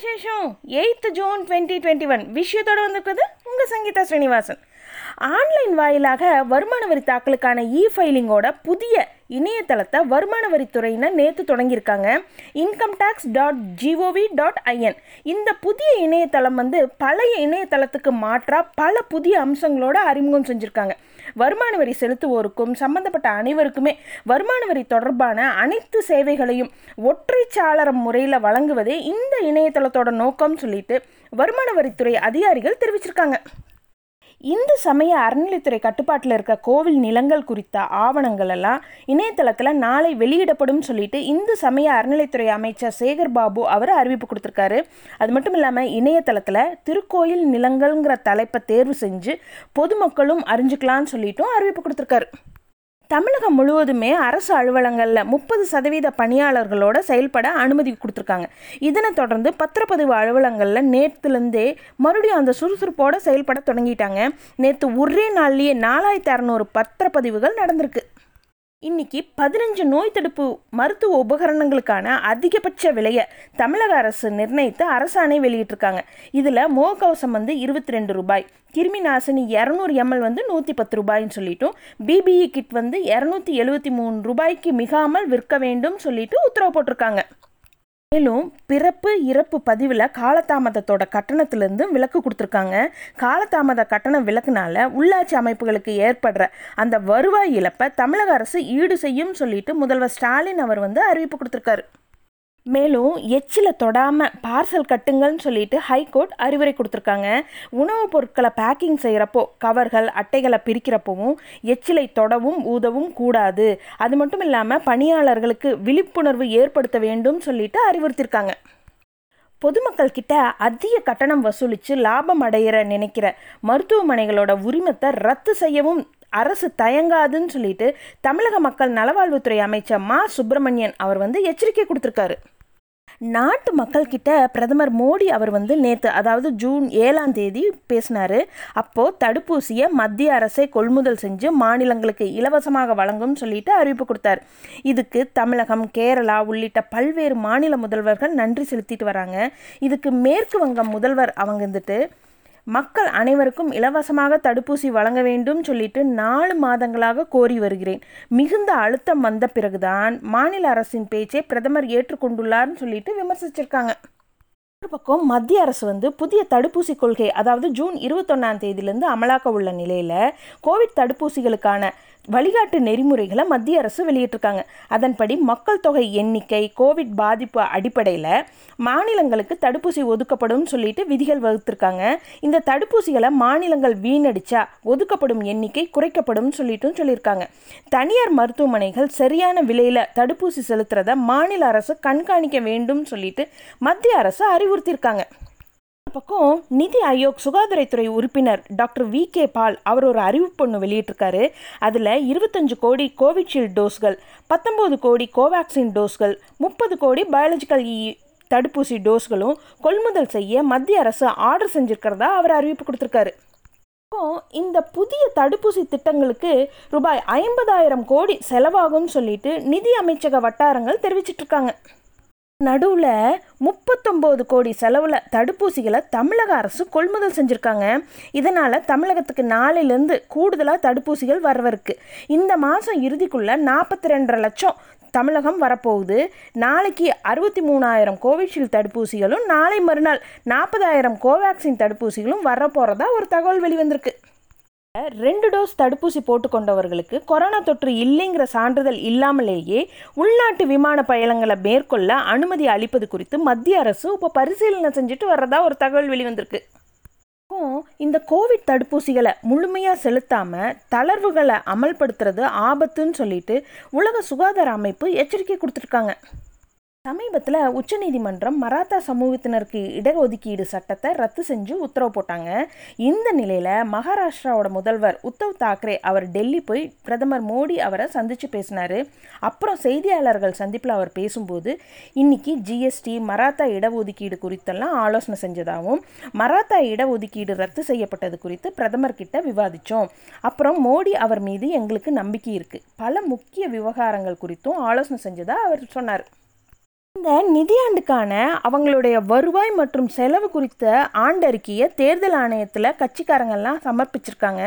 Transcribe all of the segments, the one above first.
விசேஷம்? Eighth June twenty twenty one விஷயத்தோடு வந்திருக்கிறது உங்கள் சங்கீதா ஸ்ரீனிவாசன். ஆன்லைன் வாயிலாக வருமான வரி தாக்கலுக்கான இ ஃபைலிங்கோட புதிய இணையதளத்தை வருமான வரித்துறையினர் நேற்று தொடங்கியிருக்காங்க. Income tax dot gov dot in இந்த புதிய இணையதளம் வந்து பழைய இணையதளத்துக்கு மாற்றாக பல புதிய அம்சங்களோட அறிமுகம் செஞ்சுருக்காங்க. வருமான வரி செலுத்துவோருக்கும் சம்பந்தப்பட்ட அனைவருக்குமே வருமான வரி தொடர்பான அனைத்து சேவைகளையும் ஒற்றைச்சாளர முறையில் வழங்குவதே இந்த இணையதளத்தோட நோக்கம் சொல்லிட்டு வருமான வரித்துறை அதிகாரிகள் தெரிவிச்சிருக்காங்க. இந்து சமய அறநிலைத்துறை கட்டுப்பாட்டில் இருக்க கோவில் நிலங்கள் குறித்த ஆவணங்கள் எல்லாம் இணையதளத்தில் நாளை வெளியிடப்படும் சொல்லிட்டு இந்து சமய அறநிலைத்துறை அமைச்சர் சேகர் பாபு அவர் அறிவிப்பு கொடுத்துருக்காரு. அது மட்டும் இல்லாமல் இணையதளத்தில் திருக்கோயில் நிலங்கள்ங்கிற தலைப்பை தேர்வு செஞ்சு பொதுமக்களும் அறிஞ்சுக்கலாம்னு சொல்லிட்டும் அறிவிப்பு கொடுத்துருக்காரு. தமிழகம் முழுவதுமே அரசு அலுவலங்களில் முப்பது சதவீத பணியாளர்களோட செயல்பட அனுமதி கொடுத்துருக்காங்க. இதனை தொடர்ந்து பத்திரப்பதிவு அலுவலங்களில் நேற்றுலேருந்தே மறுபடியும் அந்த சுறுசுறுப்போட செயல்பட தொடங்கிட்டாங்க. நேற்று ஒரே நாள்லேயே நாலாயிரத்தி அறநூறு பத்திரப்பதிவுகள் நடந்திருக்கு. இன்னைக்கு பதினஞ்சு நோய் தடுப்பு மருத்துவ உபகரணங்களுக்கான அதிகபட்ச விலையை தமிழக அரசு நிர்ணயித்து அரசாணை வெளியிட்டிருக்காங்க. இதில் முகக்கவசம் வந்து இருபத்தி ரெண்டு ரூபாய் கிருமி நாசினி இரநூறு எம்எல் வந்து நூற்றி பத்து ரூபாய்ன்னு சொல்லிட்டும் பிபிஇ கிட் வந்து இரநூத்தி எழுபத்தி மூணு ரூபாய்க்கு மிகாமல் விற்க வேண்டும் சொல்லிட்டு உத்தரவு போட்டிருக்காங்க. மேலும் பிறப்பு இறப்பு பதிவில் காலதாமதத்தோட கட்டணத்திலேருந்து விலக்கு கொடுத்துருக்காங்க. காலதாமத கட்டண விலக்குனால உள்ளாட்சி அமைப்புகளுக்கு ஏற்படுற அந்த வருவாய் இழப்பை தமிழக அரசு ஈடு செய்யும் சொல்லிட்டு முதல்வர் ஸ்டாலின் அவர் வந்து அறிவிப்பு கொடுத்துருக்காரு. மேலும் எச்சில் தொடாமல் பார்சல் கட்டுங்கள்னு சொல்லிட்டு ஹைகோர்ட் அறிவுரை கொடுத்துருக்காங்க. உணவுப் பொருட்களை பேக்கிங் செய்கிறப்போ கவர்கள் அட்டைகளை பிரிக்கிறப்பவும் எச்சிலை தொடவும் ஊதவும் கூடாது. அது மட்டும் இல்லாமல் பணியாளர்களுக்கு விழிப்புணர்வு ஏற்படுத்த வேண்டும் சொல்லிட்டு அறிவுறுத்தியிருக்காங்க பொதுமக்கள் கிட்ட அதிக கட்டணம் வசூலித்து லாபம் அடையிற நினைக்கிற மருத்துவமனைகளோட உரிமத்தை ரத்து செய்யவும் அரசு தயங்காதுன்னு சொல்லிட்டு தமிழக மக்கள் நலவாழ்வுத்துறை அமைச்சர் மா. சுப்பிரமணியன் அவர் வந்து எச்சரிக்கை கொடுத்துருக்காரு. நாட்டு மக்கள்கிட்ட பிரதமர் மோடி அவர் வந்து நேற்று அதாவது ஜூன் ஏழாம் தேதி பேசினார். அப்போது தடுப்பூசியை மத்திய அரசை கொள்முதல் செஞ்சு மாநிலங்களுக்கு இலவசமாக வழங்கும் சொல்லிட்டு அறிவிப்பு கொடுத்தார். இதுக்கு தமிழகம் கேரளா உள்ளிட்ட பல்வேறு மாநில முதல்வர்கள் நன்றி செலுத்திட்டு வராங்க. இதுக்கு மேற்கு வங்கம் முதல்வர் அவங்க வந்துட்டு மக்கள் அனைவருக்கும் இலவசமாக தடுப்பூசி வழங்க வேண்டும் சொல்லிட்டு நாலு மாதங்களாக கோரி வருகிறேன். மிகுந்த அழுத்தம் வந்த பிறகுதான் மாநில அரசின் பேச்சை பிரதமர் ஏற்றுக்கொண்டுள்ளார்னு சொல்லிட்டு விமர்சிச்சிருக்காங்க. ஒரு பக்கம் மத்திய அரசு வந்து புதிய தடுப்பூசி கொள்கை அதாவது ஜூன் இருபத்தொன்னாம் தேதியிலிருந்து அமலாக்க உள்ள நிலையில் கோவிட் தடுப்பூசிகளுக்கான வழிகாட்டு நெறிமுறைகளை மத்திய அரசு வெளியிட்டிருக்காங்க. அதன்படி மக்கள் தொகை எண்ணிக்கை கோவிட் பாதிப்பு அடிப்படையில் மாநிலங்களுக்கு தடுப்பூசி ஒதுக்கப்படும் சொல்லிட்டு விதிகள் வகுத்திருக்காங்க. இந்த தடுப்பூசிகளை மாநிலங்கள் வீணடிச்சா ஒதுக்கப்படும் எண்ணிக்கை குறைக்கப்படும் சொல்லிட்டும் சொல்லியிருக்காங்க. தனியார் மருத்துவமனைகள் சரியான விலையில் தடுப்பூசி செலுத்துறத மாநில அரசு கண்காணிக்க வேண்டும் சொல்லிட்டு மத்திய அரசு அறிவுறுத்தியிருக்காங்க. பக்கம் நிதி ஆயோக் சுகாதாரத்துறை உறுப்பினர் டாக்டர் வி கே பால் அவர் ஒரு அறிவிப்பு ஒன்று வெளியிட்டிருக்காரு. அதில் இருபத்தஞ்சு கோடி கோவிஷீல்டு டோஸ்கள் பத்தொம்போது கோடி கோவேக்சின் டோஸ்கள் முப்பது கோடி பயாலஜிக்கல் இ தடுப்பூசி டோஸ்களும் கொள்முதல் செய்ய மத்திய அரசு ஆர்டர் செஞ்சுருக்கிறதா அவர் அறிவிப்பு கொடுத்துருக்காரு. இந்த புதிய தடுப்பூசி திட்டங்களுக்கு ரூபாய் ஐம்பதாயிரம் கோடி செலவாகும்னு சொல்லிட்டு நிதி அமைச்சக வட்டாரங்கள் தெரிவிச்சிட்ருக்காங்க இருக்காங்க நடுவில் முப்பத்தொம்போது கோடி செலவில் தடுப்பூசிகளை தமிழக அரசு கொள்முதல் செஞ்சுருக்காங்க. இதனால் தமிழகத்துக்கு நாளையிலேருந்து கூடுதலாக தடுப்பூசிகள் வரவிருக்கு. இந்த மாதம் இறுதிக்குள்ளே நாற்பத்தி ரெண்டரை லட்சம் தமிழகம் வரப்போகுது. நாளைக்கு அறுபத்தி மூணாயிரம் கோவிஷீல்டு தடுப்பூசிகளும் நாளை மறுநாள் நாற்பதாயிரம் கோவேக்சின் தடுப்பூசிகளும் வரப்போகிறதா ஒரு தகவல் வெளிவந்திருக்கு. ரெண்டு டோஸ் தடுப்பூசி போட்டுக்கொண்டவர்களுக்கு கொரோனா தொற்று இல்லைங்கிற சான்றிதழ் இல்லாமலேயே உள்நாட்டு விமான பயணங்களை மேற்கொள்ள அனுமதி அளிப்பது குறித்து மத்திய அரசு இப்போ பரிசீலனை செஞ்சுட்டு வர்றதா ஒரு தகவல் வெளிவந்திருக்கு. இந்த கோவிட் தடுப்பூசிகளை முழுமையாக செலுத்தாமல் தளர்வுகளை அமல்படுத்துறது ஆபத்துன்னு சொல்லிட்டு உலக சுகாதார அமைப்பு எச்சரிக்கை கொடுத்துருக்காங்க. சமீபத்தில் உச்சநீதிமன்றம் மராத்தா சமூகத்தினருக்கு இடஒதுக்கீடு சட்டத்தை ரத்து செஞ்சு உத்தரவு போட்டாங்க. இந்த நிலையில் மகாராஷ்டிராவோட முதல்வர் உத்தவ் தாக்கரே அவர் டெல்லி போய் பிரதமர் மோடி அவரை சந்தித்து பேசினார். அப்புறம் செய்தியாளர்கள் சந்திப்பில் அவர் பேசும்போது இன்னைக்கு ஜிஎஸ்டி மராத்தா இடஒதுக்கீடு குறித்தெல்லாம் ஆலோசனை செஞ்சதாகவும் மராத்தா இடஒதுக்கீடு ரத்து செய்யப்பட்டது குறித்து பிரதமர் கிட்ட விவாதித்தோம் அப்புறம் மோடி அவர் மீது எங்களுக்கு நம்பிக்கை இருக்குது பல முக்கிய விவகாரங்கள் குறித்தும் ஆலோசனை செஞ்சதாக அவர் சொன்னார். இந்த நிதியாண்டுக்கான அவங்களுடைய வருவாய் மற்றும் செலவு குறித்த ஆண்டறிக்கையை தேர்தல் ஆணையத்தில் கட்சிக்காரங்கள்லாம் சமர்ப்பிச்சிருக்காங்க.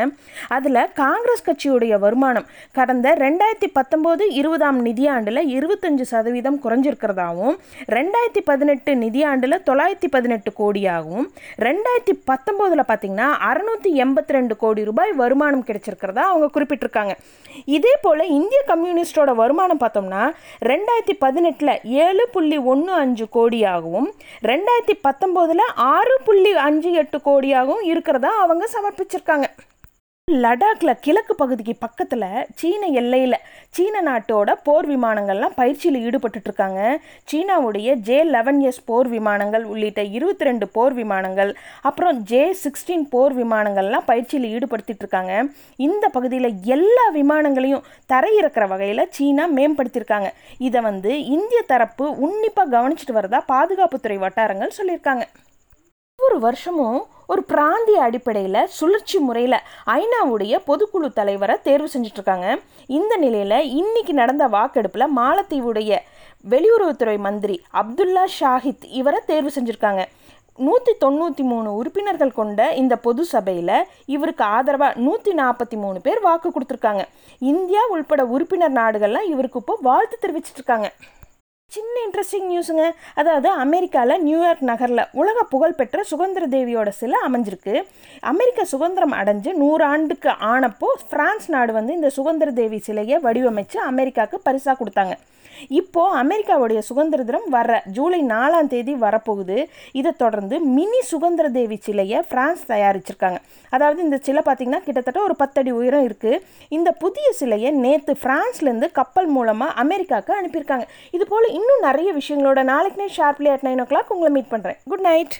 அதில் காங்கிரஸ் கட்சியுடைய வருமானம் கடந்த ரெண்டாயிரத்தி பத்தொம்போது இருபதாம் நிதியாண்டில் இருபத்தஞ்சு சதவீதம் குறைஞ்சிருக்கிறதாவும் ரெண்டாயிரத்தி பதினெட்டு நிதியாண்டில் தொள்ளாயிரத்தி பதினெட்டு கோடியாகவும் ரெண்டாயிரத்தி பத்தொம்போதில் பார்த்திங்கன்னா அறநூற்றி எண்பத்தி ரெண்டு கோடி ரூபாய் வருமானம் கிடைச்சிருக்கிறதா அவங்க குறிப்பிட்டிருக்காங்க. இதே போல் இந்திய கம்யூனிஸ்டோட வருமானம் பார்த்தோம்னா ரெண்டாயிரத்தி பதினெட்டில் ஏழு புள்ளி ஒன்று அஞ்சு கோடியாகவும் ரெண்டாயிரத்தி பத்தொம்போதில் ஆறு புள்ளி அஞ்சு எட்டு கோடியாகவும் இருக்கிறதா அவங்க சமர்ப்பிச்சிருக்காங்க. லடாக்ல கிழக்கு பகுதிக்கு பக்கத்தில் சீன எல்லையில் சீன நாட்டோட போர் விமானங்கள்லாம் பயிற்சியில் ஈடுபட்டுட்ருக்காங்க. சீனாவுடைய ஜே லெவன் எஸ் போர் விமானங்கள் உள்ளிட்ட இருபத்தி ரெண்டு போர் விமானங்கள் அப்புறம் ஜே சிக்ஸ்டீன் போர் விமானங்கள்லாம் பயிற்சியில் ஈடுபடுத்திட்டு இருக்காங்க இந்த பகுதியில் எல்லா விமானங்களையும் தரையிறக்கிற வகையில் சீனா மேம்படுத்தியிருக்காங்க இதை வந்து இந்திய தரப்பு உன்னிப்பாக கவனிச்சிட்டு வரதா பாதுகாப்புத்துறை வட்டாரங்கள் சொல்லியிருக்காங்க. ஒவ்வொரு வருஷமும் ஒரு பிராந்திய அடிப்படையில் சுழற்சி முறையில் ஐநாவுடைய பொதுக்குழு தலைவரை தேர்வு செஞ்சிட்ருக்காங்க. இந்த நிலையில் இன்னைக்கு நடந்த வாக்கெடுப்பில் மாலத்தீவுடைய வெளியுறவுத்துறை மந்திரி அப்துல்லா ஷாஹித் இவரை தேர்வு செஞ்சுருக்காங்க. நூற்றி தொண்ணூற்றி மூணு உறுப்பினர்கள் கொண்ட இந்த பொது சபையில் இவருக்கு ஆதரவாக நூற்றி நாற்பத்தி மூணு பேர் வாக்கு கொடுத்துருக்காங்க. இந்தியா உள்பட உறுப்பினர் நாடுகள்லாம் இவருக்கு இப்போ வாழ்த்து தெரிவிச்சிட்ருக்காங்க. சின்ன இன்ட்ரெஸ்டிங் நியூஸுங்க அதாவது அமெரிக்காவில் நியூயார்க் நகரில் உலக புகழ்பெற்ற சுதந்திர தேவியோட சிலை அமைஞ்சிருக்கு. அமெரிக்க சுதந்திரம் அடைஞ்சு நூறாண்டுக்கு ஆனப்போ ஃப்ரான்ஸ் நாடு வந்து இந்த சுதந்திர தேவி சிலையை வடிவமைச்சு அமெரிக்காவுக்கு பரிசாக கொடுத்தாங்க. இப்போது அமெரிக்காவுடைய சுதந்திர தினம் வர ஜூலை நாலாம் தேதி வரப்போகுது. இதை தொடர்ந்து மினி சுதந்திர தேவி சிலையை பிரான்ஸ் தயாரிச்சிருக்காங்க. அதாவது இந்த சிலை பார்த்திங்கன்னா கிட்டத்தட்ட ஒரு பத்தடி உயரம் இருக்குது இந்த புதிய சிலையை நேற்று ஃப்ரான்ஸ்லேருந்து கப்பல் மூலமாக அமெரிக்காவுக்கு அனுப்பியிருக்காங்க. இது போல் இன்னும் நிறைய விஷயங்களோட நாளைக்கு night sharply at nine o'clock உங்களை மீட் பண்ணுறேன் குட் நைட்.